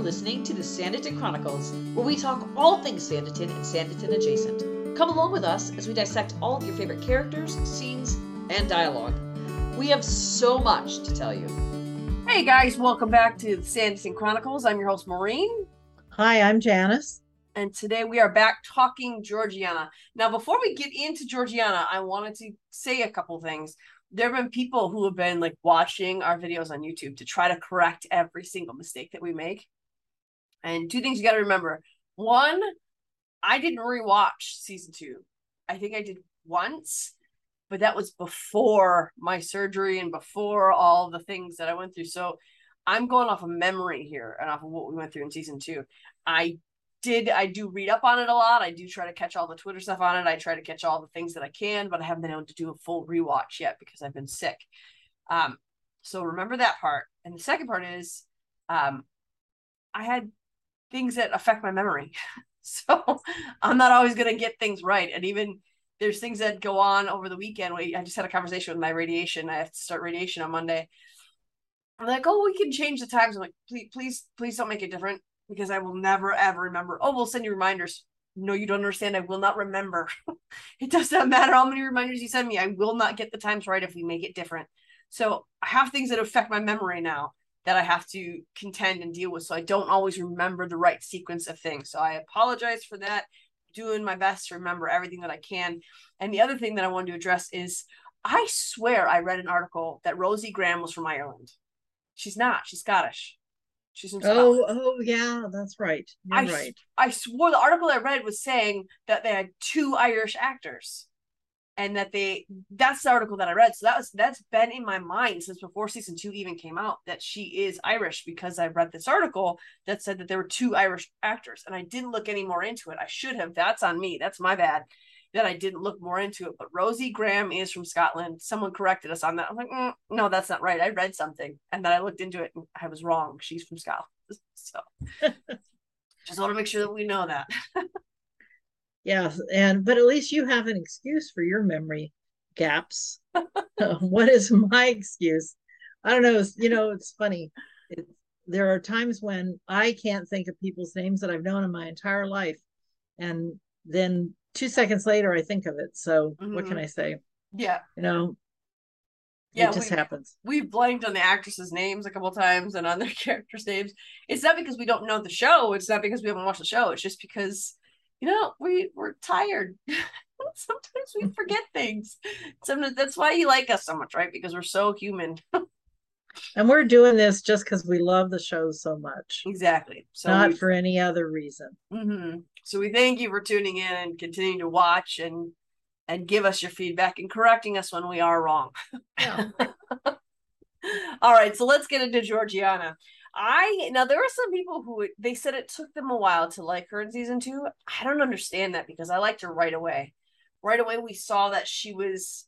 You're listening to the Sanditon Chronicles, where we talk all things Sanditon and Sanditon adjacent. Come along with us as we dissect all of your favorite characters, scenes, and dialogue. We have so much to tell you. Hey guys, welcome back to the Sanditon Chronicles. I'm your host, Maureen. Hi, I'm Janice. And today we are back talking Georgiana. Now, before we get into Georgiana, I wanted to say a couple things. There have been people who have been like watching our videos on YouTube to try to correct every single mistake that we make. And two things you got to remember. One, I didn't rewatch season two. I think I did once, but that was before my surgery and before all the things that I went through. So I'm going off of memory here and off of what we went through in season two. I did I do read up on it a lot. I do try to catch all the Twitter stuff on it. I try to catch all the things that I can, but I haven't been able to do a full rewatch yet because I've been sick. Um, so remember that part. And the second part is um, I had things that affect my memory. so I'm not always going to get things right. And even there's things that go on over the weekend. We, I just had a conversation with my radiation. I have to start radiation on Monday. I'm like, oh, we can change the times. I'm like, please, please, please don't make it different because I will never ever remember. Oh, we'll send you reminders. No, you don't understand. I will not remember. it does not matter how many reminders you send me. I will not get the times right if we make it different. So I have things that affect my memory now that I have to contend and deal with. So I don't always remember the right sequence of things. So I apologize for that. Doing my best to remember everything that I can. And the other thing that I wanted to address is I swear I read an article that Rosie Graham was from Ireland. She's not. She's Scottish. She's from Oh, Scotland. oh yeah, that's right. You're I, right. I swore the article I read was saying that they had two Irish actors and that they that's the article that I read. So that was that's been in my mind since before season two even came out that she is Irish because I read this article that said that there were two Irish actors and I didn't look any more into it. I should have. That's on me. That's my bad that I didn't look more into it. But Rosie Graham is from Scotland. Someone corrected us on that. I'm like, mm, no, that's not right. I read something and then I looked into it and I was wrong. She's from Scotland. So just want to make sure that we know that. Yeah, and but at least you have an excuse for your memory gaps. what is my excuse? I don't know. It's, you know, it's funny. It, there are times when I can't think of people's names that I've known in my entire life, and then two seconds later I think of it. So what can Mhm. I say? Yeah. You know, Yeah, it just we- happens. We've blanked on the actresses' names a couple times and on their characters' names. It's not because we don't know the show. It's not because we haven't watched the show. It's just because, you know, we we're tired. Sometimes we forget things. Sometimes that's why you like us so much, right? Because we're so human. And we're doing this just because we love the show so much, exactly. So not we- for any other reason. hmm So we thank you for tuning in and continuing to watch and and give us your feedback and correcting us when we are wrong. All right, so let's get into Georgiana. I now there are some people who they said it took them a while to like her in season two. I don't understand that because I liked her right away. Right away, we saw that she was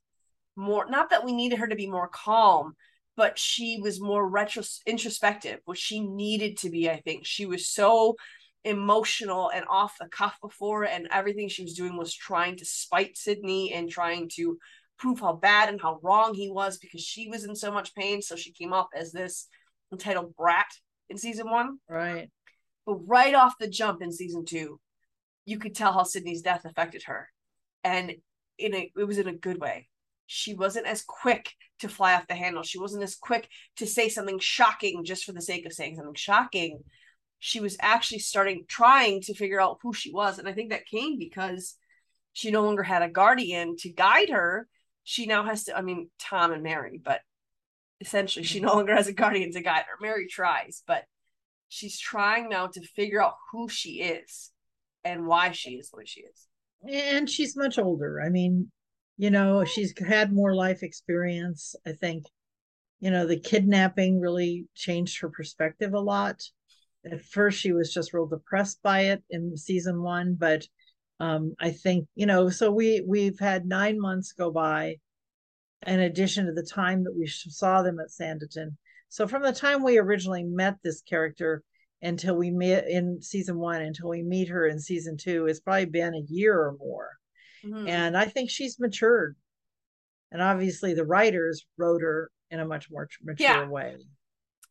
more not that we needed her to be more calm, but she was more retro introspective, which she needed to be. I think she was so emotional and off the cuff before, and everything she was doing was trying to spite Sidney and trying to prove how bad and how wrong he was because she was in so much pain. So she came off as this entitled brat in season one. Right. But right off the jump in season two, you could tell how Sidney's death affected her. And in a it was in a good way. she wasn't as quick to fly off the handle. She wasn't as quick to say something shocking just for the sake of saying something shocking. She was actually starting trying to figure out who she was. And I think that came because she no longer had a guardian to guide her. She now has to, I mean, Tom and Mary, but essentially she no longer has a guardian to guide her. Mary tries, but she's trying now to figure out who she is and why she is the way she is. And she's much older. I mean, you know, she's had more life experience. I think, you know, the kidnapping really changed her perspective a lot. At first, she was just real depressed by it in season one, but um, I think, you know, so we we've had nine months go by in addition to the time that we saw them at Sanditon. So from the time we originally met this character until we met in season one, until we meet her in season two, it's probably been a year or more. Mm-hmm. And I think she's matured. And obviously the writers wrote her in a much more mature yeah. way.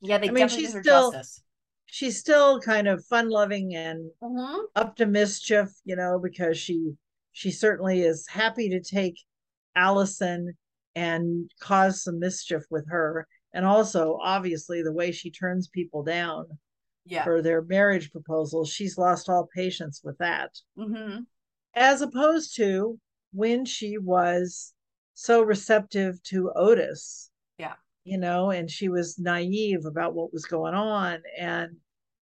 Yeah, they I mean, she's still, justice. She's still kind of fun loving and mm-hmm. up to mischief, you know, because she she certainly is happy to take Alison and cause some mischief with her. And also, obviously, the way she turns people down yeah. for their marriage proposals, she's lost all patience with that. Mm-hmm. As opposed to when she was so receptive to Otis. Yeah. You know, and she was naive about what was going on. And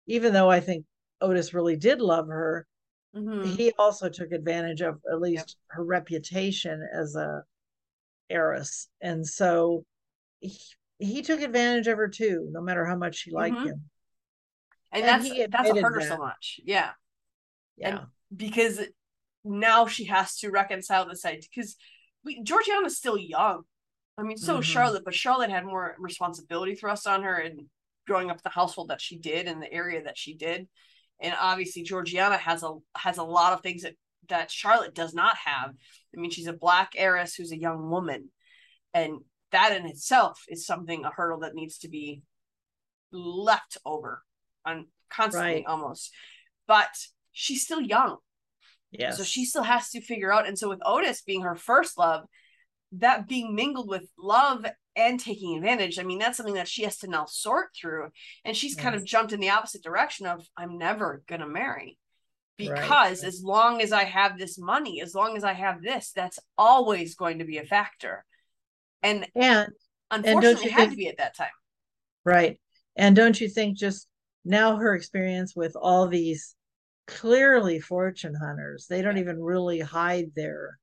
even though I think Otis really did love her, mm-hmm. he also took advantage of at least yep. her reputation as a heiress. And so he, he, took advantage of her too, no matter how much she liked mm-hmm. him. And, and that's that's what hurt her so much. Yeah. Yeah. And because now she has to reconcile the side because we Georgiana's still young. I mean, so mm-hmm. Charlotte, but Charlotte had more responsibility thrust on her and growing up the household that she did in the area that she did. And obviously Georgiana has a has a lot of things that that Charlotte does not have. I mean, she's a black heiress who's a young woman. And that in itself is something, a hurdle that needs to be left over on constantly right. almost. But she's still young. Yeah. So she still has to figure out. And so with Otis being her first love, that being mingled with love and taking advantage, I mean, that's something that she has to now sort through. And she's yes. kind of jumped in the opposite direction of I'm never gonna marry because right. as long as I have this money, as long as I have this, that's always going to be a factor. And and unfortunately, and it had think, to be at that time. Right. And don't you think just now her experience with all these clearly fortune hunters, they don't yeah. even really hide their,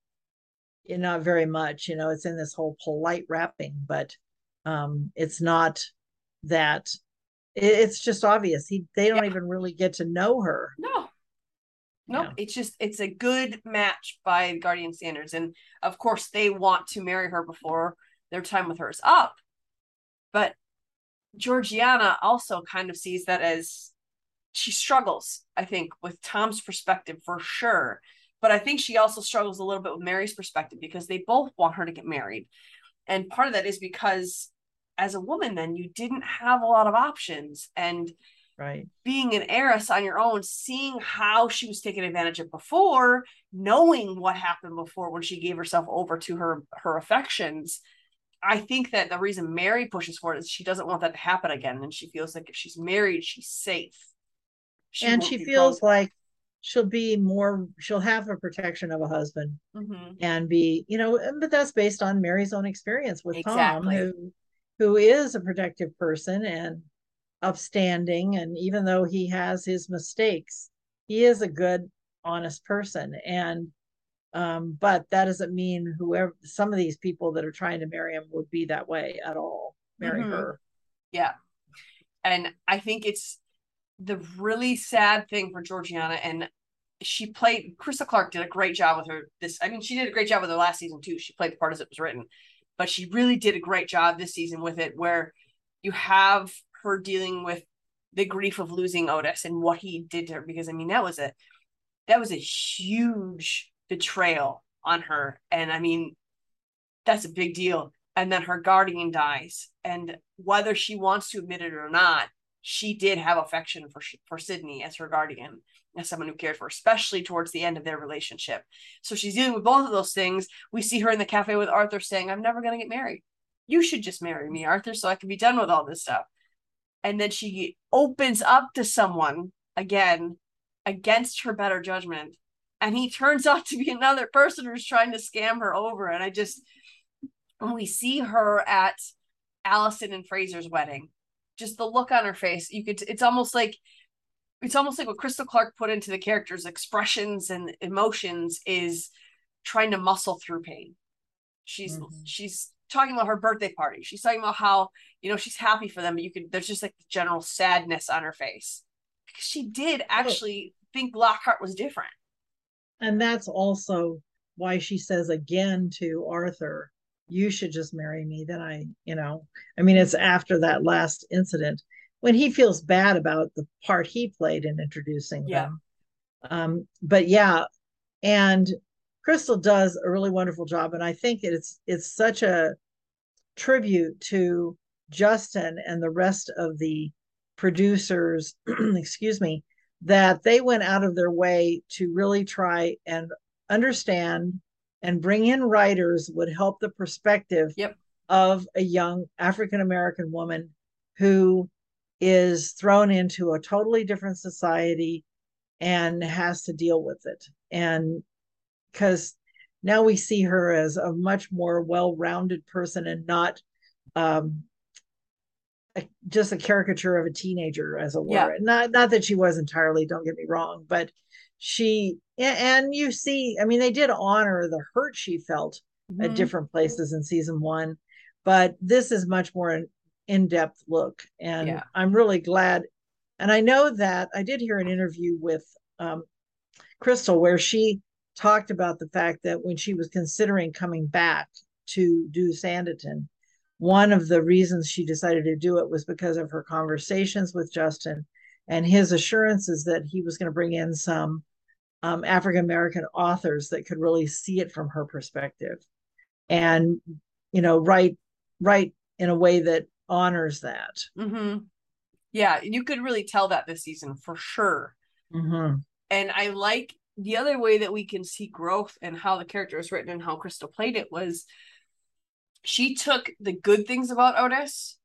you know, not very much. You know, it's in this whole polite wrapping, but um, it's not that. it's just obvious. He they don't yeah. even really get to know her. No, Nope. Yeah. It's just it's a good match by Guardian standards. And of course they want to marry her before their time with her is up. But Georgiana also kind of sees that as she struggles, I think, with Tom's perspective for sure. But I think she also struggles a little bit with Mary's perspective because they both want her to get married. And part of that is because as a woman, then you didn't have a lot of options. And right being an heiress on your own seeing how she was taken advantage of before knowing what happened before when she gave herself over to her her affections i think that the reason mary pushes for it is she doesn't want that to happen again and she feels like if she's married she's safe she and she feels like she'll be more she'll have a protection of a husband mm-hmm. and be you know but that's based on mary's own experience with exactly. tom who who is a protective person and upstanding and even though he has his mistakes he is a good honest person. And um, but that doesn't mean whoever some of these people that are trying to marry him would be that way at all. Marry mm-hmm. her. Yeah. And i think it's the really sad thing for georgiana and she played Crystal Clarke did a great job with her this I mean she did a great job with her last season too. She played the part as it was written. But she really did a great job this season with it where you have her dealing with the grief of losing Otis and what he did to her because I mean that was a that was a huge betrayal on her and I mean that's a big deal and then her guardian dies and whether she wants to admit it or not she did have affection for for Sidney as her guardian, as someone who cared for her, especially towards the end of their relationship. So she's dealing with both of those things. We see her in the cafe with Arthur saying, "I'm never going to get married. You should just marry me, Arthur, so I can be done with all this stuff." And then she opens up to someone again against her better judgment, and he turns out to be another person who's trying to scam her over. And I just, when we see her at Alison and Fraser's wedding just the look on her face you could it's almost like it's almost like what crystal clarke put into the characters expressions and emotions is trying to muscle through pain she's mm-hmm. she's talking about her birthday party. She's talking about how you know she's happy for them but you could there's just like general sadness on her face. Because she did actually oh. think lockhart was different. And that's also why she says again to arthur you should just marry me. Then i you know i mean it's after that last incident when he feels bad about the part he played in introducing yeah. them. Um but yeah and crystal does a really wonderful job and i think it's it's such a tribute to justin and the rest of the producers excuse me that they went out of their way to really try and understand and bring in writers would help the perspective yep. of a young African American woman who is thrown into a totally different society and has to deal with it. And because now we see her as a much more well-rounded person and not um, a, just a caricature of a teenager, as a word. Yeah. Not not that she was entirely. Don't get me wrong, but she and you see i mean they did honor the hurt she felt mm-hmm. at different places in season one but this is much more an in-depth look and yeah. i'm really glad and i know that i did hear an interview with um, crystal where she talked about the fact that when she was considering coming back to do sanditon one of the reasons she decided to do it was because of her conversations with justin and his assurances that he was going to bring in some um, African American authors that could really see it from her perspective, and you know, write write in a way that honors that. Mm-hmm. Yeah, you could really tell that this season for sure. Mm-hmm. And I like the other way that we can see growth and how the character was written and how Crystal played it was she took the good things about Otis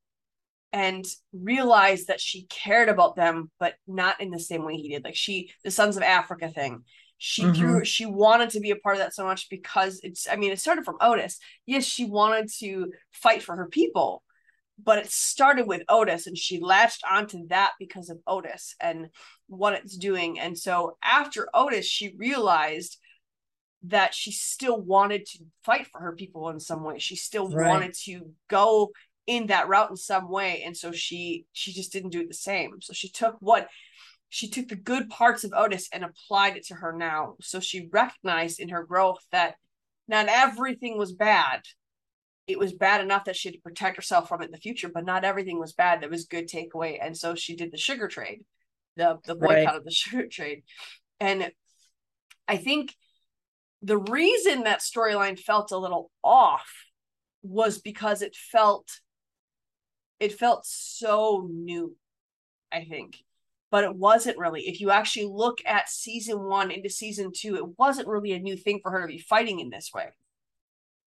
and realized that she cared about them, but not in the same way he did. Like she, the Sons of Africa thing, she mm-hmm. threw, she wanted to be a part of that so much because it's, I mean, it started from Otis. Yes, she wanted to fight for her people, but it started with Otis and she latched onto that because of Otis and what it's doing. And so after Otis, she realized that she still wanted to fight for her people in some way. She still right. wanted to go in that route in some way and so she she just didn't do it the same so she took what she took the good parts of otis and applied it to her now so she recognized in her growth that not everything was bad it was bad enough that she had to protect herself from it in the future but not everything was bad that was good takeaway and so she did the sugar trade the the boycott right. of the sugar trade and i think the reason that storyline felt a little off was because it felt it felt so new, I think. But it wasn't really. If you actually look at season one into season two, it wasn't really a new thing for her to be fighting in this way.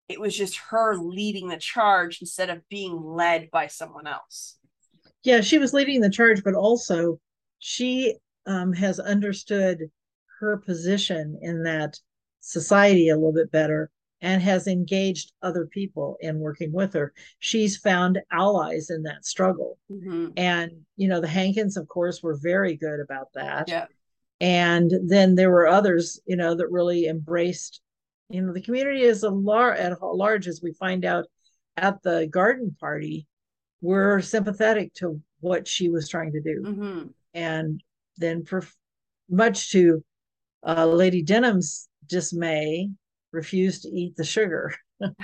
It was just her leading the charge instead of being led by someone else. Yeah, she was leading the charge, but also she um, has understood her position in that society a little bit better and has engaged other people in working with her. She's found allies in that struggle. Mm-hmm. And, you know, the Hankins, of course, were very good about that. Yeah. And then there were others, you know, that really embraced, you know, the community is a lar- at large, as we find out at the garden party, were sympathetic to what she was trying to do. Mm-hmm. And then, for much to uh, Lady Denham's dismay, refused to eat the sugar. of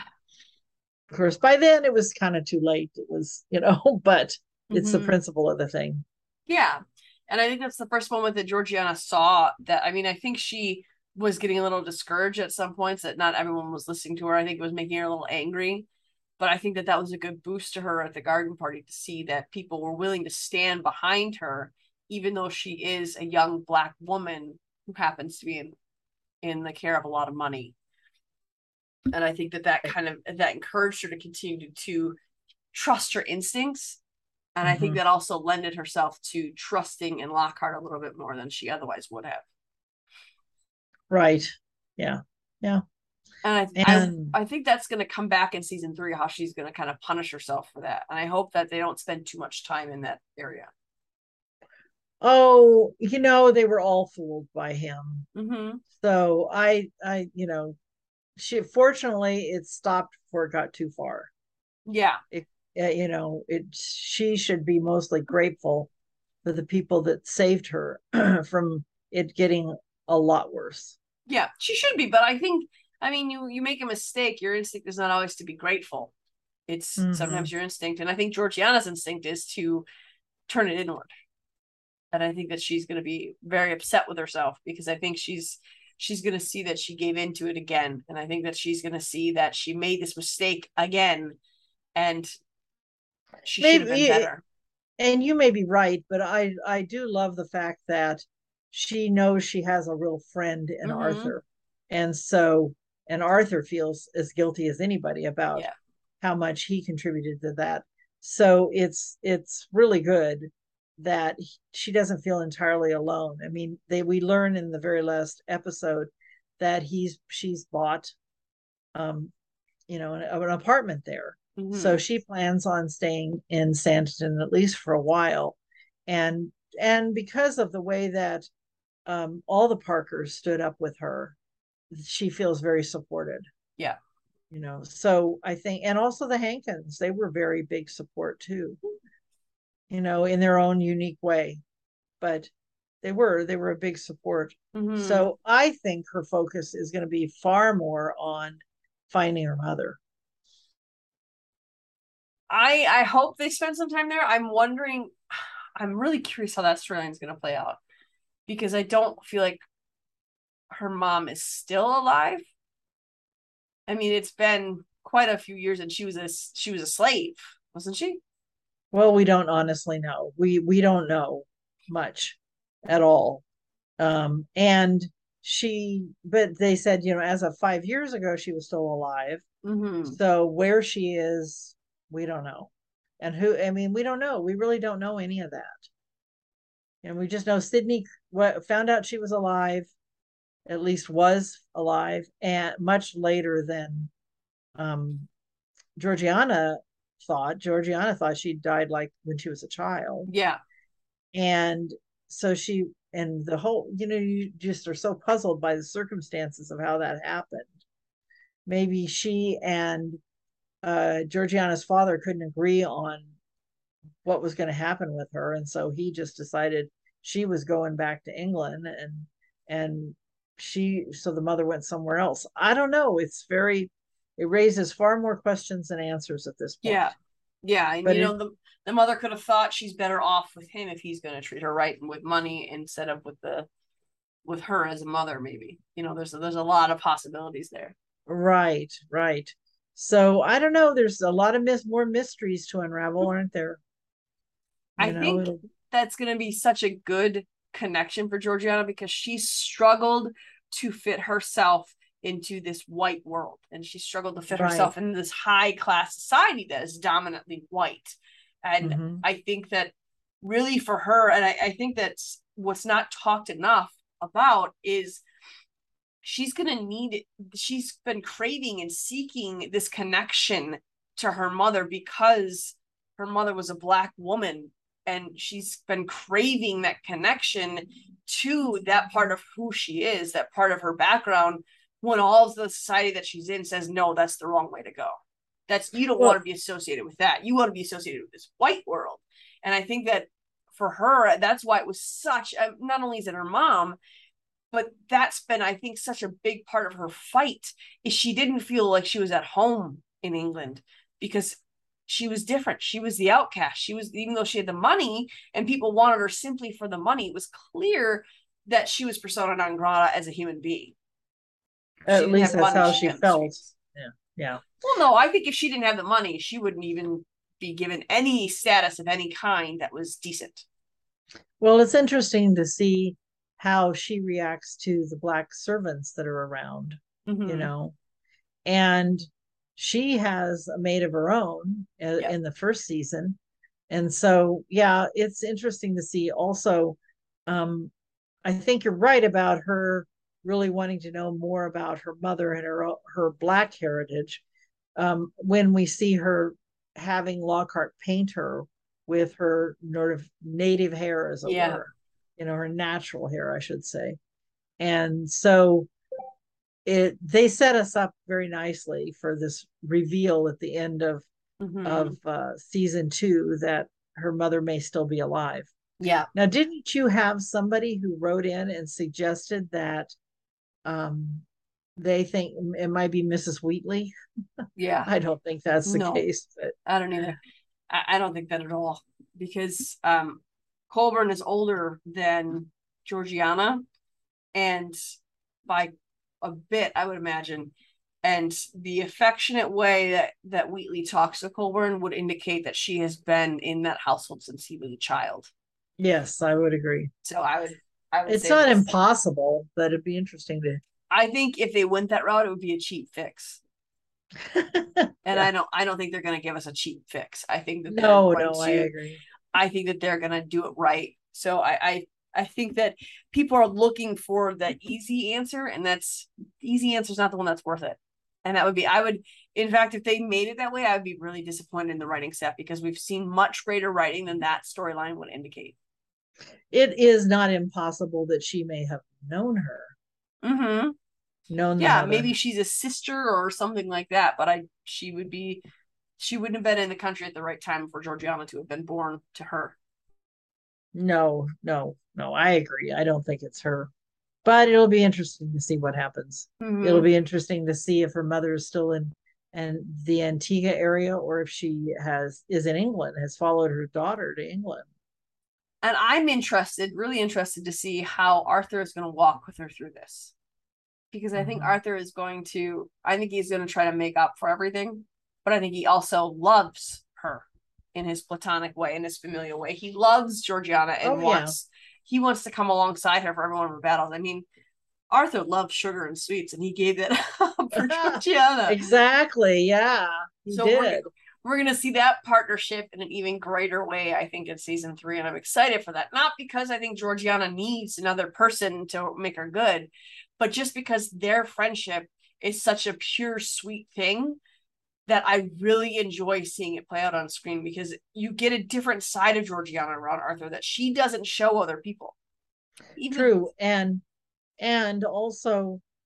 course, by then it was kind of too late. It was, you know, but it's mm-hmm. the principle of the thing. Yeah. And I think that's the first moment that Georgiana saw that. I mean, I think she was getting a little discouraged at some points that not everyone was listening to her. I think it was making her a little angry. but I think that that was a good boost to her at the garden party to see that people were willing to stand behind her, even though she is a young black woman who happens to be in in the care of a lot of money. And I think that that kind of that encouraged her to continue to, trust her instincts. And mm-hmm. I think mm-hmm. that also lended herself to trusting in Lockhart a little bit more than she otherwise would have. Right. Yeah. Yeah. And I, and, I, I think that's going to come back in season three, how she's going to kind of punish herself for that. And I hope that they don't spend too much time in that area. Oh, you know, they were all fooled by him. Mm-hmm. So I, I, you know, she fortunately it stopped before it got too far. Yeah. It, you know, it she should be mostly grateful for the people that saved her from it getting a lot worse. Yeah, she should be, but I think I mean, you you make a mistake. Your instinct is not always to be grateful. It's mm-hmm. sometimes your instinct, and I think Georgiana's instinct is to turn it inward. And I think that she's going to be very upset with herself because I think she's she's going to see that she gave into it again, and I think that she's going to see that she made this mistake again, and she should have been better. And you may be right, but I I do love the fact that she knows she has a real friend in mm-hmm. Arthur, and so and Arthur feels as guilty as anybody about yeah. how much he contributed to that. So it's it's really good that she doesn't feel entirely alone. I mean, they we learn in the very last episode that he's she's bought um you know an, an apartment there. Mm-hmm. So she plans on staying in Sanditon at least for a while. And and because of the way that um, all the Parkers stood up with her she feels very supported. Yeah. You know, so I think, and also the Hankins, they were very big support too, you know, in their own unique way. But they were, they were a big support. Mm-hmm. So I think her focus is going to be far more on finding her mother. I I hope they spend some time there. I'm wondering, I'm really curious how that storyline is going to play out because I don't feel like her mom is still alive. I mean, it's been quite a few years, and she was a she was a slave, wasn't she? Well, we don't honestly know. We we don't know much at all. Um, and she, but they said, you know, as of five years ago, she was still alive. Mm-hmm. So where she is, we don't know. And who? I mean, we don't know. We really don't know any of that. And we just know Sidney what found out she was alive at least was alive and much later than um, Georgiana thought. Georgiana thought she died like when she was a child. Yeah. And so she and the whole, you know, you just are so puzzled by the circumstances of how that happened. Maybe she and uh, Georgiana's father couldn't agree on what was going to happen with her, and so he just decided she was going back to England, and and she so the mother went somewhere else. I don't know. It's very it raises far more questions than answers at this point. Yeah. Yeah and but you know the, the mother could have thought she's better off with him if he's going to treat her right and with money instead of with the with her as a mother maybe. You know there's there's a lot of possibilities there. Right right. So i don't know. There's a lot of mis- more mysteries to unravel aren't there? You i know, think. That's going to be such a good connection for Georgiana because she struggled to fit herself into this white world and she struggled to fit right. herself in this high class society that is dominantly white. And mm-hmm. I think that really for her, and I, I think that's what's not talked enough about is she's going to need she's been craving and seeking this connection to her mother because her mother was a black woman and she's been craving that connection to that part of who she is, that part of her background, when all of the society that she's in says, no, that's the wrong way to go. That's you don't well, want to be associated with that. You want to be associated with this white world. And I think that for her, that's why it was such, uh, not only is it her mom, but that's been, I think, such a big part of her fight is she didn't feel like she was at home in England because she was different. She was the outcast. She was, even though she had the money and people wanted her simply for the money, it was clear that she was persona non grata as a human being. At least that's how she felt. Yeah. Yeah. Well, no, I think if she didn't have the money, she wouldn't even be given any status of any kind that was decent. Well, it's interesting to see how she reacts to the black servants that are around, Mhm. you know. And she has a maid of her own uh, Yeah. in the first season. And so, yeah, it's interesting to see also. Um, I think you're right about her really wanting to know more about her mother and her her black heritage. Um, when we see her having Lockhart paint her with her sort of native hair, as it Yeah. were, you know, her natural hair, I should say. And so it they set us up very nicely for this reveal at the end of Mhm. of uh, season two that her mother may still be alive. yeah. Now, didn't you have somebody who wrote in and suggested that um, they think it might be Mrs. Wheatley? Yeah. I don't think that's the No. case, but I don't either. I, I don't think that at all because um, Colbourne is older than Georgiana, and by a bit, I would imagine. And the affectionate way that that Wheatley talks to Colbourne would indicate that she has been in that household since he was a child. yes, I would agree. So I would. I would It's not that's- impossible, but it'd be interesting to. I think if they went that route, it would be a cheap fix. And I don't. I don't think they're going to give us a cheap fix. I think that they're No, going no, I agree. I think that they're gonna do it right. So I, I I think that people are looking for the easy answer, and that's the easy answer is not the one that's worth it. And that would be I would in fact if they made it that way, I would be really disappointed in the writing staff because we've seen much greater writing than that storyline would indicate. It is not impossible that she may have known her, Mm-hmm. known Yeah, maybe she's a sister or something like that, but I she would be she wouldn't have been in the country at the right time for Georgiana to have been born to her. No, no, no. I agree. I don't think it's her, but it'll be interesting to see what happens. Mhm. It'll be interesting to see if her mother is still in and the Antigua area or if she has is in England, has followed her daughter to England. And I'm interested, really interested to see how Arthur is going to walk with her through this. Because I think Mhm. Arthur is going to, I think he's going to try to make up for everything, but I think he also loves her in his platonic way, in his familial way. He loves Georgiana and Oh, yeah. wants, he wants to come alongside her for every one of her battles. I mean, Arthur loved sugar and sweets, and he gave that up for Georgiana. Exactly. Yeah. He So we're, we're going to see that partnership in an even greater way, I think, in season three. And I'm excited for that. Not because I think Georgiana needs another person to make her good, but just because their friendship is such a pure, sweet thing that I really enjoy seeing it play out on screen because you get a different side of Georgiana around Arthur that she doesn't show other people. Even, True. And and also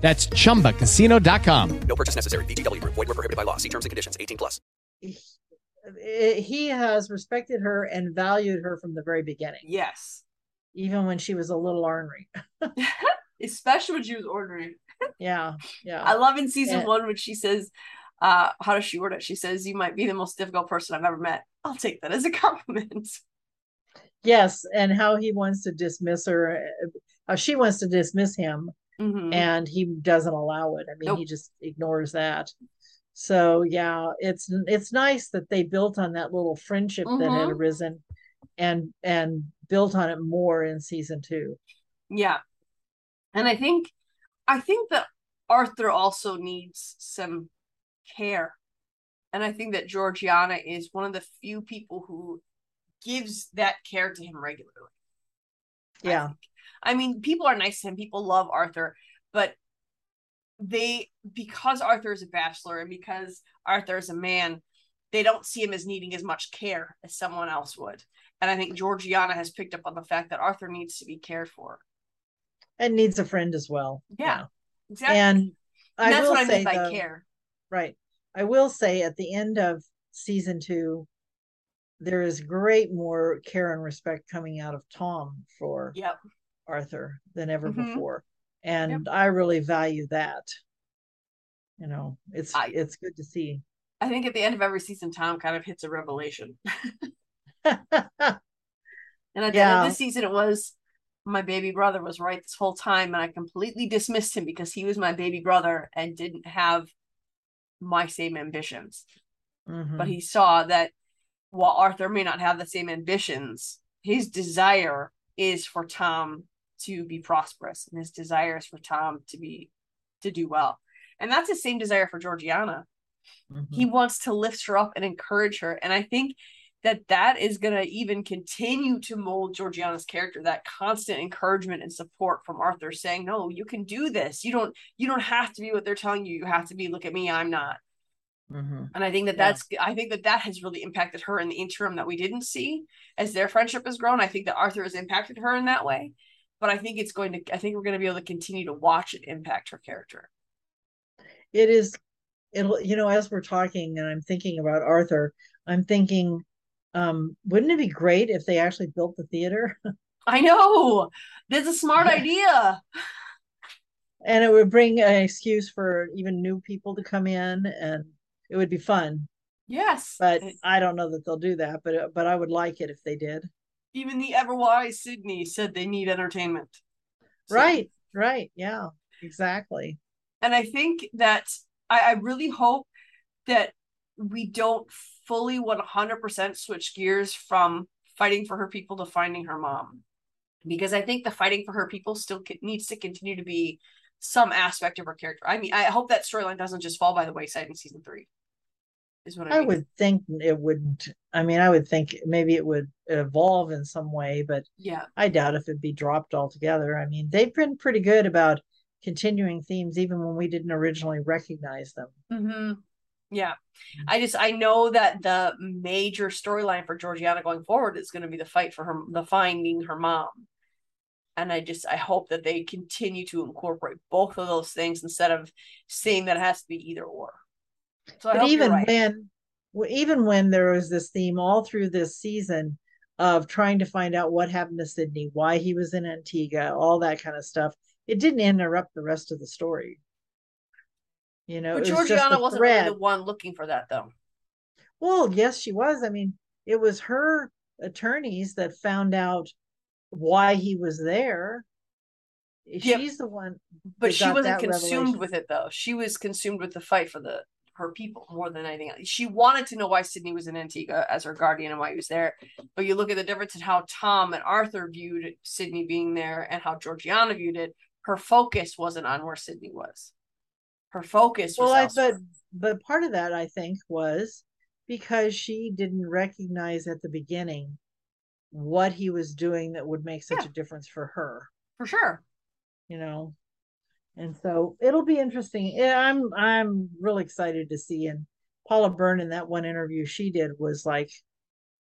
That's chumbacasino.com. No purchase necessary. VGW Group. Void were prohibited by law. See terms and conditions. 18 plus. he, he has respected her and valued her from the very beginning, yes, even when she was a little ornery. especially when she was ornery. Yeah. Yeah. I love in season And- one when she says, uh, how does she word it? She says, You might be the most difficult person I've ever met. I'll take that as a compliment. Yes, and how he wants to dismiss her, uh, how she wants to dismiss him, Mhm. and he doesn't allow it. I mean, Nope. he just ignores that. So yeah, it's it's nice that they built on that little friendship that had Mhm. arisen, and and built on it more in season two. Yeah. And I think I think that Arthur also needs some care. And I think that Georgiana is one of the few people who gives that care to him regularly. Yeah, I mean, people are nice to him. People love Arthur, but they because Arthur is a bachelor and because Arthur is a man, they don't see him as needing as much care as someone else would. And I think Georgiana has picked up on the fact that Arthur needs to be cared for. and needs a friend as well. Yeah, exactly. and And I that's will what I say mean by though- care. Right. I will say at the end of season two, there is great more care and respect coming out of Tom for yep. Arthur than ever Mhm. before. And I really value that. You know, it's I- it's good to see. I think at the end of every season, Tom kind of hits a revelation. And at the end of this season, it was my baby brother was right this whole time, and I completely dismissed him because he was my baby brother and didn't have my same ambitions. Mhm. But he saw that while Arthur may not have the same ambitions, his desire is for Tom to be prosperous, and his desire is for Tom to be to do well. And that's the same desire for Georgiana Mhm. he wants to lift her up and encourage her and i think that that is going to even continue to mold georgiana's character that constant encouragement and support from arthur saying no you can do this you don't you don't have to be what they're telling you you have to be look at me i'm not Mhm. and i think that Yeah. that's i think that that has really impacted her in the interim that we didn't see as their friendship has grown i think that arthur has impacted her in that way but i think it's going to i think we're going to be able to continue to watch it impact her character. It is it'll you know as we're talking and i'm thinking about arthur i'm thinking um wouldn't it be great if they actually built the theater? I know! That's a smart idea! And it would bring an excuse for even new people to come in and it would be fun. Yes. But i don't know that they'll do that but but i would like it if they did even the ever wise Sidney said they need entertainment. So- right right yeah exactly And I think that I, I really hope that we don't fully 100% switch gears from fighting for her people to finding her mom. Because I think the fighting for her people still needs to continue to be some aspect of her character. I mean, I hope that storyline doesn't just fall by the wayside in season three. Is what I, i mean. would think it wouldn't i mean i would think maybe it would evolve in some way but Yeah. I doubt if it'd be dropped altogether. I mean, they've been pretty good about continuing themes even when we didn't originally recognize them. hmm Yeah. I just I know that the major storyline for Georgiana going forward is going to be the fight for her the finding her mom. And I just I hope that they continue to incorporate both of those things instead of saying that it has to be either or. So but even right. when even when there was this theme all through this season of trying to find out what happened to Sidney, why he was in Antigua, all that kind of stuff, it didn't interrupt the rest of the story. You know, but it was Georgiana wasn't really the one looking for that though. Well, yes, she was. I mean, it was her attorneys that found out why he was there. Yeah, She's the one, But she wasn't consumed revelation. with it though. She was consumed with the fight for the her people more than anything else. She wanted to know why Sidney was in Antigua as her guardian and why he was there. But you look at the difference in how Tom and Arthur viewed Sidney being there and how Georgiana viewed it. Her focus wasn't on where Sidney was. Her focus was Well, I, but but part of that I think was because she didn't recognize at the beginning what he was doing that would make such a difference for her. for sure. You know, and so it'll be interesting. Yeah, I'm I'm real excited to see. And Paula Byrne in that one interview she did was like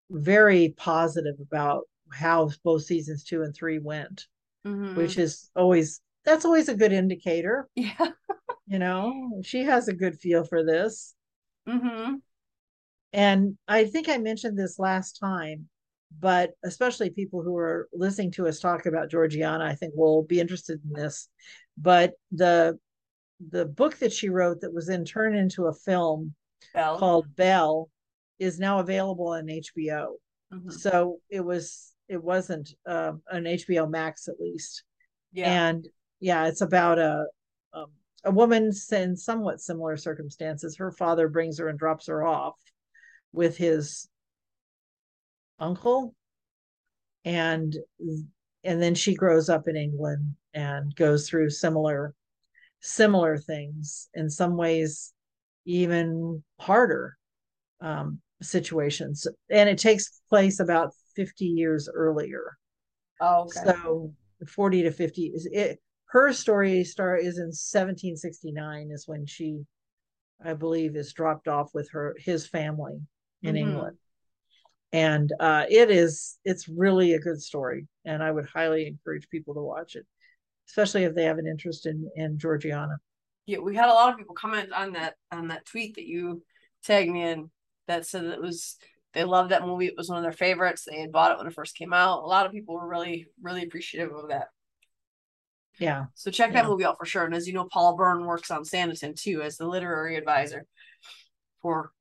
very positive about how both seasons two and three went, Mhm. which is always that's always a good indicator. Yeah. You know, she has a good feel for this. Mm-hmm. And I think I mentioned this last time, but especially people who are listening to us talk about Georgiana, I think will be interested in this. But the the book that she wrote that was then turned into a film called Belle is now available on HBO. Mhm. So it was it wasn't um, an HBO Max at least. Yeah. And yeah, it's about a um, a woman in somewhat similar circumstances. Her father brings her and drops her off with his uncle, and and then she grows up in England and goes through similar similar things in some ways even harder um, situations and it takes place about 50 years earlier Oh, okay. so 40 to 50 is it her story star is in 1769 is when she i believe is dropped off with her his family in Mhm. england and uh it is it's really a good story and i would highly encourage people to watch it especially if they have an interest in in georgiana Yeah, we had a lot of people comment on that on that tweet that you tagged me in that said that it was They loved that movie. It was one of their favorites. They had bought it when it first came out. A lot of people were really, really appreciative of that. Yeah. So check that Yeah. movie out for sure. And as you know, paula Byrne works on Sanditon too as the literary advisor for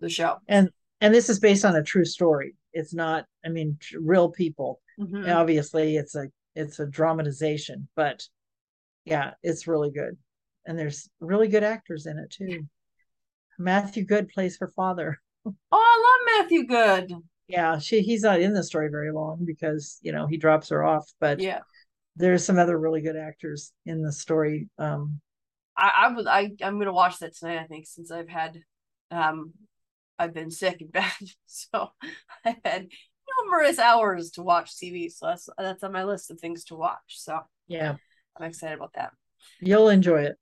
the show. And and this is based on a true story. It's not, I mean, real people. Mhm. Obviously, it's a it's a dramatization, but yeah, it's really good. And there's really good actors in it too. Matthew Goode plays her father. Oh, I love Matthew Goode. Yeah, she he's not in the story very long because you know he drops her off, but Yeah. there's some other really good actors in the story. Um, I, I was I I'm gonna watch that tonight. I think since I've had, um, I've been sick and bad, so I've had numerous hours to watch TV. So that's that's on my list of things to watch. So yeah, I'm excited about that. you'll enjoy it.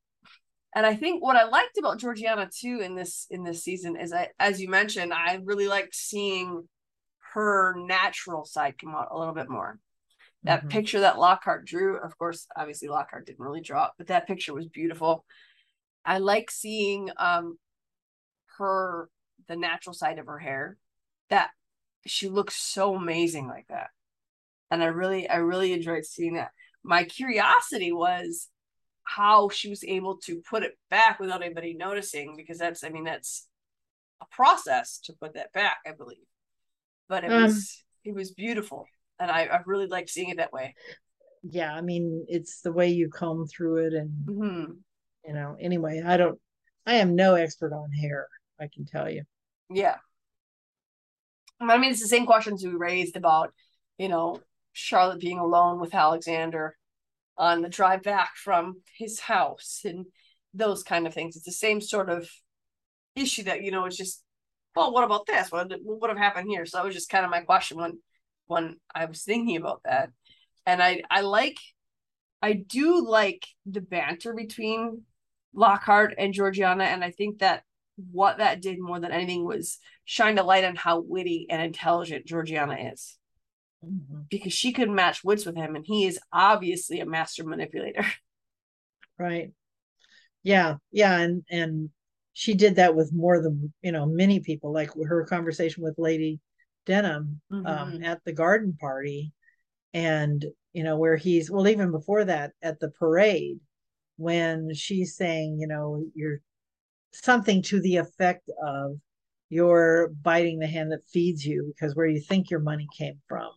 And I think what I liked about Georgiana too in this in this season is I, as you mentioned, I really liked seeing her natural side come out a little bit more. That Mhm. picture that Lockhart drew, of course, obviously Lockhart didn't really draw it, but that picture was beautiful. I like seeing um her the natural side of her hair. That she looks so amazing like that. And I really I really enjoyed seeing that. My curiosity was how she was able to put it back without anybody noticing because that's I mean that's a process to put that back, I believe. But it Um, was it was beautiful. And I, I really liked seeing it that way. Yeah, I mean, it's the way you comb through it, and hmm you know. Anyway, I don't. I am no expert on hair. I can tell you. Yeah. I mean, it's the same questions we raised about, you know, Charlotte being alone with Alexander on the drive back from his house and those kind of things. It's the same sort of issue that, you know, it's just, well, what about this? What would have happened here? So that was just kind of my question when when I was thinking about that. And I I like I do like the banter between Lockhart and Georgiana, and I think that what that did more than anything was shine a light on how witty and intelligent Georgiana is. Because she could match wits with him, and he is obviously a master manipulator. Right. Yeah, yeah, and and she did that with more than you know many people. Like her conversation with Lady Denham um, Mhm. at the garden party, and you know where he's well even before that at the parade when she's saying you know you're something to the effect of you're biting the hand that feeds you because where you think your money came from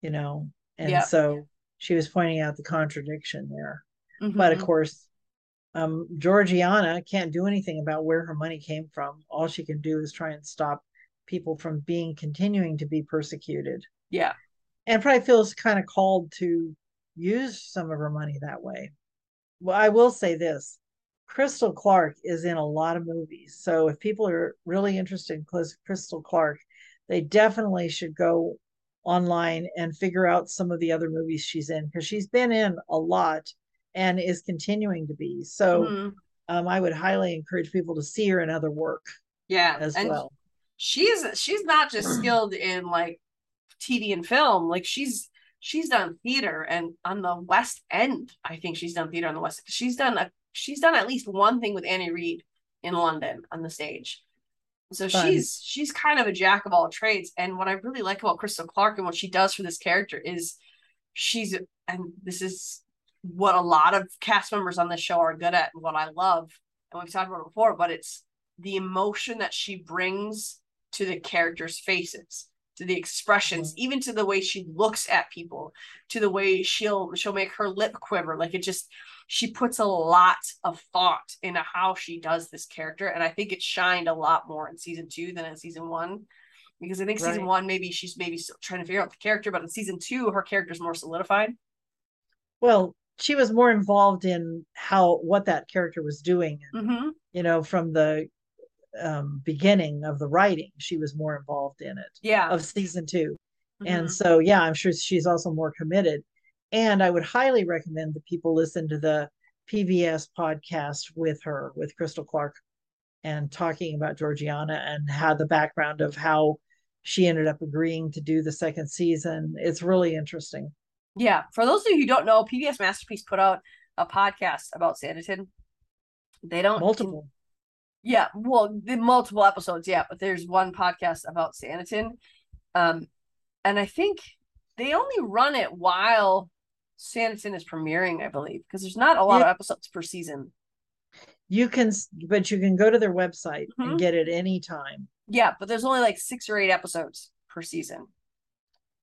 you know and Yeah. so she was pointing out the contradiction there but of Mhm. course um georgiana can't do anything about where her money came from all she can do is try and stop people from being continuing to be persecuted Yeah. and probably feels kind of called to use some of her money that way well i will say this crystal clarke is in a lot of movies so if people are really interested in crystal clarke they definitely should go online and figure out some of the other movies she's in because she's been in a lot and is continuing to be so Mhm. um, i would highly encourage people to see her in other work Yeah. as and well she's she's not just skilled in like TV and film, like she's she's done theater and on the West End, I think she's done theater on the West. She's done a she's done at least one thing with Annie Reed in London on the stage. So Fun. she's she's kind of a jack of all trades. And what I really like about Crystal Clarke and what she does for this character is she's and this is what a lot of cast members on this show are good at and what I love. And we've talked about it before, but it's the emotion that she brings to the characters' faces, to the expressions, even to the way she looks at people, to the way she'll she'll make her lip quiver. Like it just she puts a lot of thought into how she does this character. And I think it shined a lot more in season two than in season one. Because I think season one, maybe she's maybe still trying to figure out the character, but in season two, her character's more solidified. well she was more involved in how what that character was doing Mm-hmm. you know from the um beginning of the writing she was more involved in it Yeah. of season 2 and Mhm. so yeah i'm sure she's also more committed and i would highly recommend that people listen to the pbs podcast with her with crystal clarke and talking about georgiana and how the background of how she ended up agreeing to do the second season it's really interesting Yeah. For those of you who don't know, PBS Masterpiece put out a podcast about Sanditon. They don't multiple Yeah, well, the multiple episodes, yeah, but there's one podcast about Sanditon. Um, and I think they only run it while Sanditon is premiering, I believe, because there's not a lot Yeah. of episodes per season. You can, but you can go to their website Mhm. and get it anytime. Yeah, but there's only like six or eight episodes per season.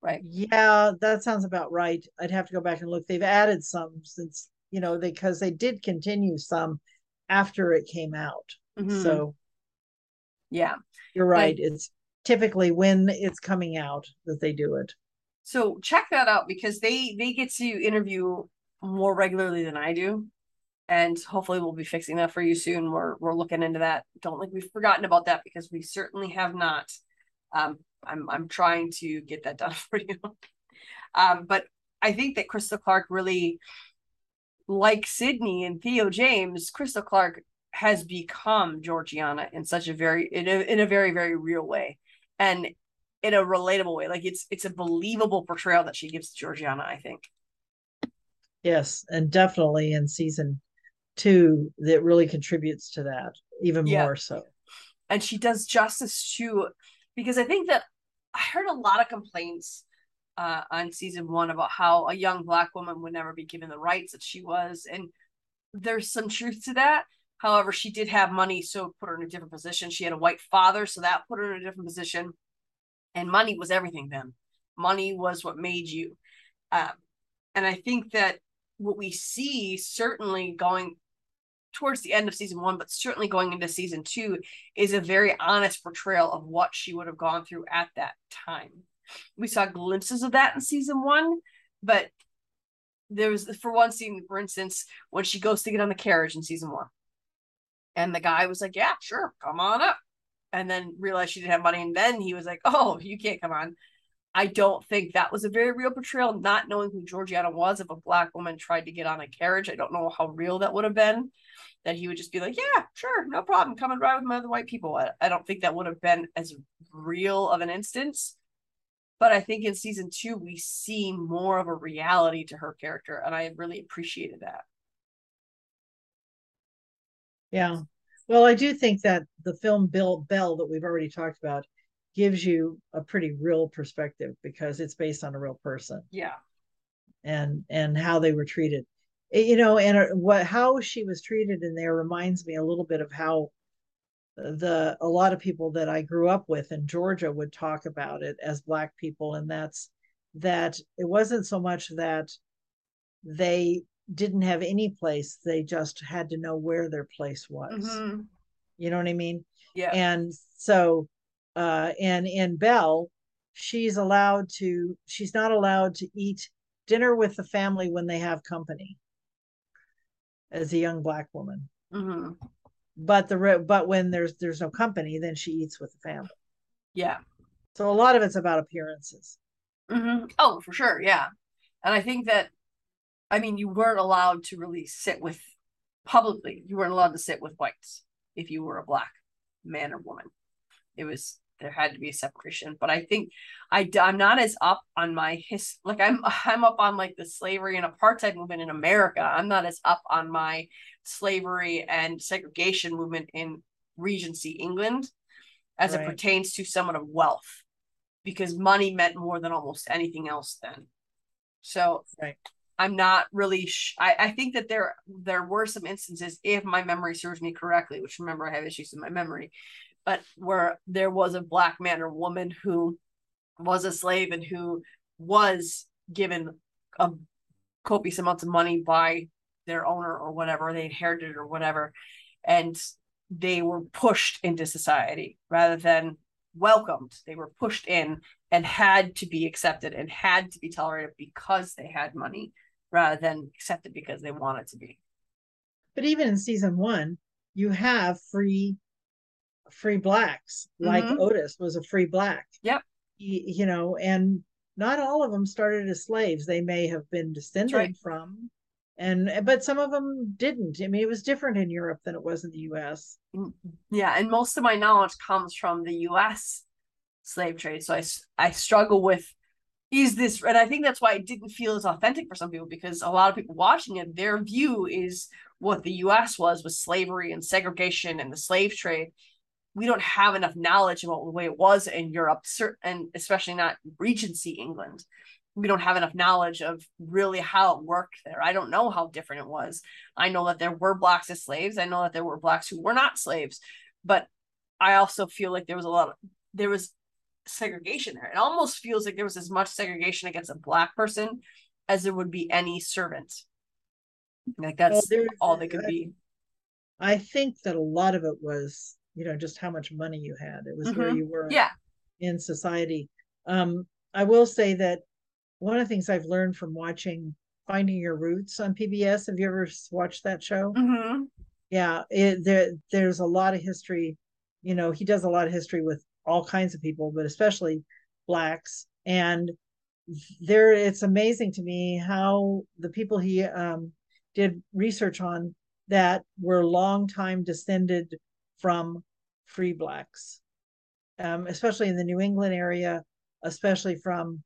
Right. Yeah, that sounds about right. I'd have to go back and look. They've added some since, you know, because they did continue some after it came out. Mhm. So Yeah. you're right. It's typically when it's coming out that they do it. So check that out because they they get to interview more regularly than I do. And hopefully we'll be fixing that for you soon. We're we're looking into that. Don't think we've forgotten about that because we certainly have not. Um I'm I'm trying to get that done for you. Um but I think that Crystal Clarke really like Sidney and Theo James, Crystal Clarke has become Georgiana in such a very in a in a very very real way. And in a relatable way. Like it's it's a believable portrayal that she gives to Georgiana, I think. Yes, and definitely in season two that really contributes to that even Yeah. more so. And she does justice to because I think that I heard a lot of complaints uh on season one about how a young black woman would never be given the rights that she was. And there's some truth to that. However, she did have money, so it put her in a different position. She had a white father, so that put her in a different position. And money was everything then. Money was what made you. Um, and I think that what we see certainly going towards the end of season one, but certainly going into season two, is a very honest portrayal of what she would have gone through at that time. We saw glimpses of that in season one, but there was for one scene, for instance, when she goes to get on the carriage in season one. And the guy was like, Yeah, sure, come on up. And then realized she didn't have money. And then he was like, Oh, you can't come on. I don't think that was a very real portrayal, not knowing who Georgiana was. If a black woman tried to get on a carriage, I don't know how real that would have been. That he would just be like, Yeah, sure, no problem. Come and ride with my other white people. I, I don't think that would have been as real of an instance. But I think in season two, we see more of a reality to her character. And I really appreciated that. Yeah. Well, I do think that the film Bill Belle that we've already talked about gives you a pretty real perspective because it's based on a real person Yeah. and and how they were treated. Eh, You know, and uh, what how she was treated in there reminds me a little bit of how the a lot of people that I grew up with in Georgia would talk about it as black people and that's that it wasn't so much that they didn't have any place they just had to know where their place was Mhm. you know what i mean Yeah. and so uh and in belle she's allowed to she's not allowed to eat dinner with the family when they have company as a young black woman hmm but the but when there's there's no company then she eats with the family Yeah. so a lot of it's about appearances hmm Oh, for sure. Yeah. And I think that, I mean, you weren't allowed to really sit with publicly, you weren't allowed to sit with whites if you were a black man or woman. It was, there had to be a separation. But I think I, I'm not as up on my his, like I'm, I'm up on like the slavery and apartheid movement in America. I'm not as up on my slavery and segregation movement in Regency England as it pertains to someone of wealth because money meant more than almost anything else then. So right I'm not really. Sh- I I think that there there were some instances, if my memory serves me correctly, which remember I have issues in my memory, but where there was a black man or woman who was a slave and who was given a copious amounts of money by their owner or whatever they inherited or whatever, and they were pushed into society rather than welcomed. They were pushed in and had to be accepted and had to be tolerated because they had money rather than accept it because they want it to be. but even in season one you have free free blacks like Mhm. otis was a free black Yep. Y- you know and not all of them started as slaves they may have been descended right. from and but some of them didn't i mean it was different in europe than it was in the us Yeah, and most of my knowledge comes from the U.S. slave trade. So i, I struggle with, is this and i think that's why it didn't feel as authentic for some people because a lot of people watching it their view is what the us was with slavery and segregation and the slave trade. We don't have enough knowledge about the way it was in europe and especially not regency england. We don't have enough knowledge of really how it worked there. I don't know how different it was. I know that there were blacks as slaves. I know that there were blacks who were not slaves. But i also feel like there was a lot of there was segregation there. It almost feels like there was as much segregation against a black person as there would be any servant. Like that's well, all they could be. I think that a lot of it was, you know, just how much money you had. It was mm-hmm. where you were yeah. in society. Um, I will say that one of the things I've learned from watching Finding Your Roots on PBS. Have you ever watched that show? Mm-hmm. Yeah, it, there there's a lot of history. You know, he does a lot of history with all kinds of people, but especially blacks. And there, it's amazing to me how the people he um, did research on that were long time descended from free blacks, um, especially in the New England area, especially from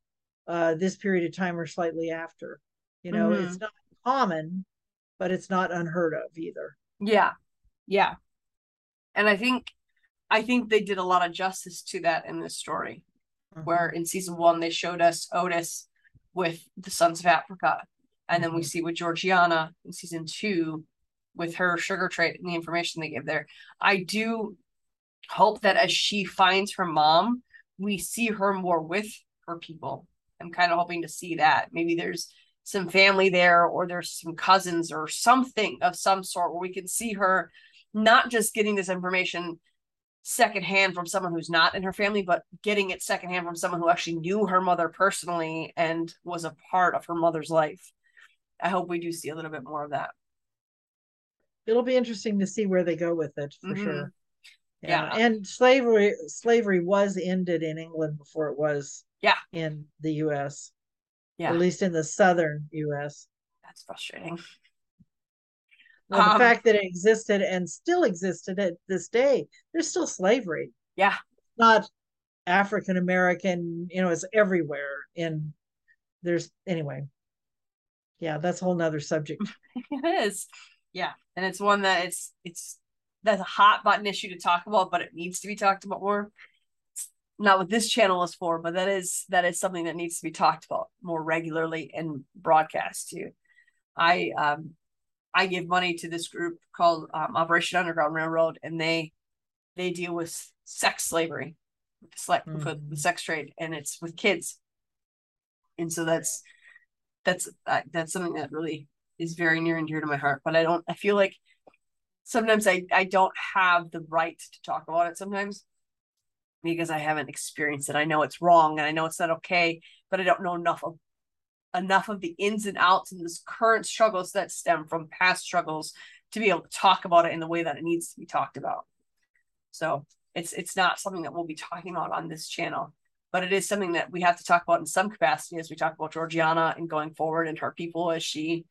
uh, this period of time or slightly after. You know, mm-hmm. it's not common, but it's not unheard of either. Yeah. Yeah. And I think I think they did a lot of justice to that in this story, mm-hmm. where in season one they showed us Otis with the Sons of Africa, and then we mm-hmm. see with Georgiana in season two with her sugar trade and the information they give there. I do hope that as she finds her mom, we see her more with her people. I'm kind of hoping to see that. Maybe there's some family there, or there's some cousins, or something of some sort where we can see her not just getting this information secondhand from someone who's not in her family, but getting it secondhand from someone who actually knew her mother personally and was a part of her mother's life. I hope we do see a little bit more of that. It'll be interesting to see where they go with it for mm-hmm. sure. Yeah. yeah. And slavery slavery was ended in England before it was yeah in the US. Yeah. At least in the southern US. That's frustrating. Well, the um, fact that it existed and still existed at this day, there's still slavery. Yeah. Not African American, you know, it's everywhere. In there's anyway. Yeah, that's a whole nother subject. it is. Yeah. And it's one that it's it's that's a hot button issue to talk about, but it needs to be talked about more. It's not what this channel is for, but that is that is something that needs to be talked about more regularly and broadcast too. I um I give money to this group called um, Operation Underground Railroad, and they they deal with sex slavery, with, mm-hmm. with the sex trade, and it's with kids. And so that's that's uh, that's something that really is very near and dear to my heart. But I don't. I feel like sometimes I I don't have the right to talk about it sometimes because I haven't experienced it. I know it's wrong and I know it's not okay, but I don't know enough of enough of the ins and outs and this current struggles that stem from past struggles to be able to talk about it in the way that it needs to be talked about. So it's it's not something that we'll be talking about on this channel, but it is something that we have to talk about in some capacity as we talk about Georgiana and going forward and her people as she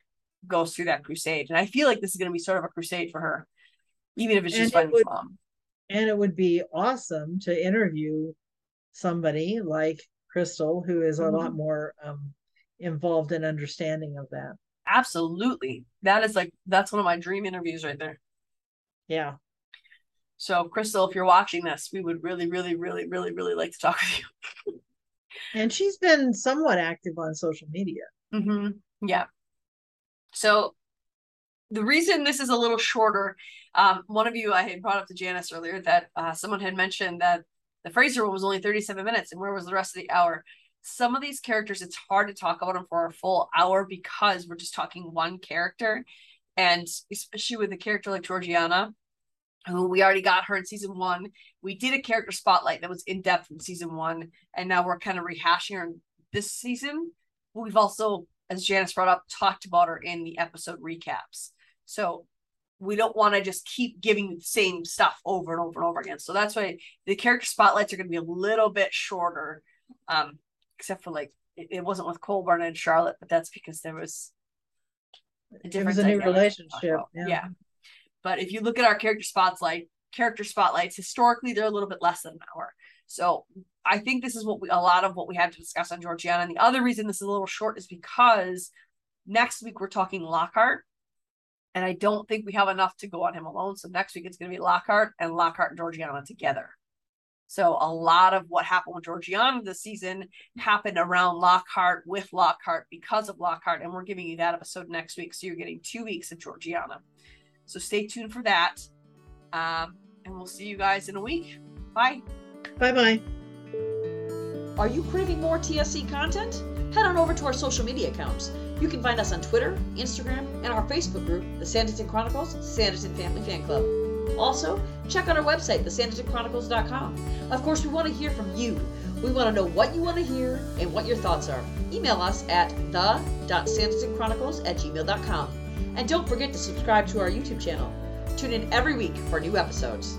goes through that crusade. And I feel like this is going to be sort of a crusade for her, even if it's just finding would, mom. And it would be awesome to interview somebody like Crystal, who is a mm-hmm. lot more um, involved in understanding of that. Absolutely. That is like that's one of my dream interviews right there. Yeah. So Crystal, if you're watching this, we would really, really, really, really, really like to talk with you. and she's been somewhat active on social media. Mm-hmm. Yeah. So the reason this is a little shorter, um, one of you I had brought up to Janice earlier that uh, someone had mentioned that the Fraser one was only 37 minutes, and where was the rest of the hour? Some of these characters it's hard to talk about them for a full hour because we're just talking one character. And especially with a character like georgiana who we already got her in season one. We did a character spotlight that was in depth in season one and now we're kind of rehashing her in this season. We've also as janice brought up talked about her in the episode recaps. So we don't want to just keep giving the same stuff over and over and over again. So that's why the character spotlights are going to be a little bit shorter um, except for like it, it wasn't with Colbourne and Charlotte, but that's because there was a different a new relationship. Oh, yeah. yeah. But if you look at our character spotlight, character spotlights, historically they're a little bit less than an hour. So I think this is what we a lot of what we had to discuss on Georgiana. And the other reason this is a little short is because next week we're talking Lockhart. And I don't think we have enough to go on him alone. So next week it's going to be Lockhart and Lockhart and Georgiana together. So a lot of what happened with Georgiana this season happened around Lockhart with Lockhart because of Lockhart. And we're giving you that episode next week. So you're getting two weeks of Georgiana. So stay tuned for that. Um, and we'll see you guys in a week. Bye. Bye bye. Are you craving more TSC content? Head on over to our social media accounts. You can find us on Twitter, Instagram, and our Facebook group, the Sanditon Chronicles Sanditon Family Fan Club. Also, check out our website, thesanditonchronicles.com. Of course, we want to hear from you. We want to know what you want to hear and what your thoughts are. Email us at the.sanditonchronicles at gmail.com. And don't forget to subscribe to our YouTube channel. Tune in every week for new episodes.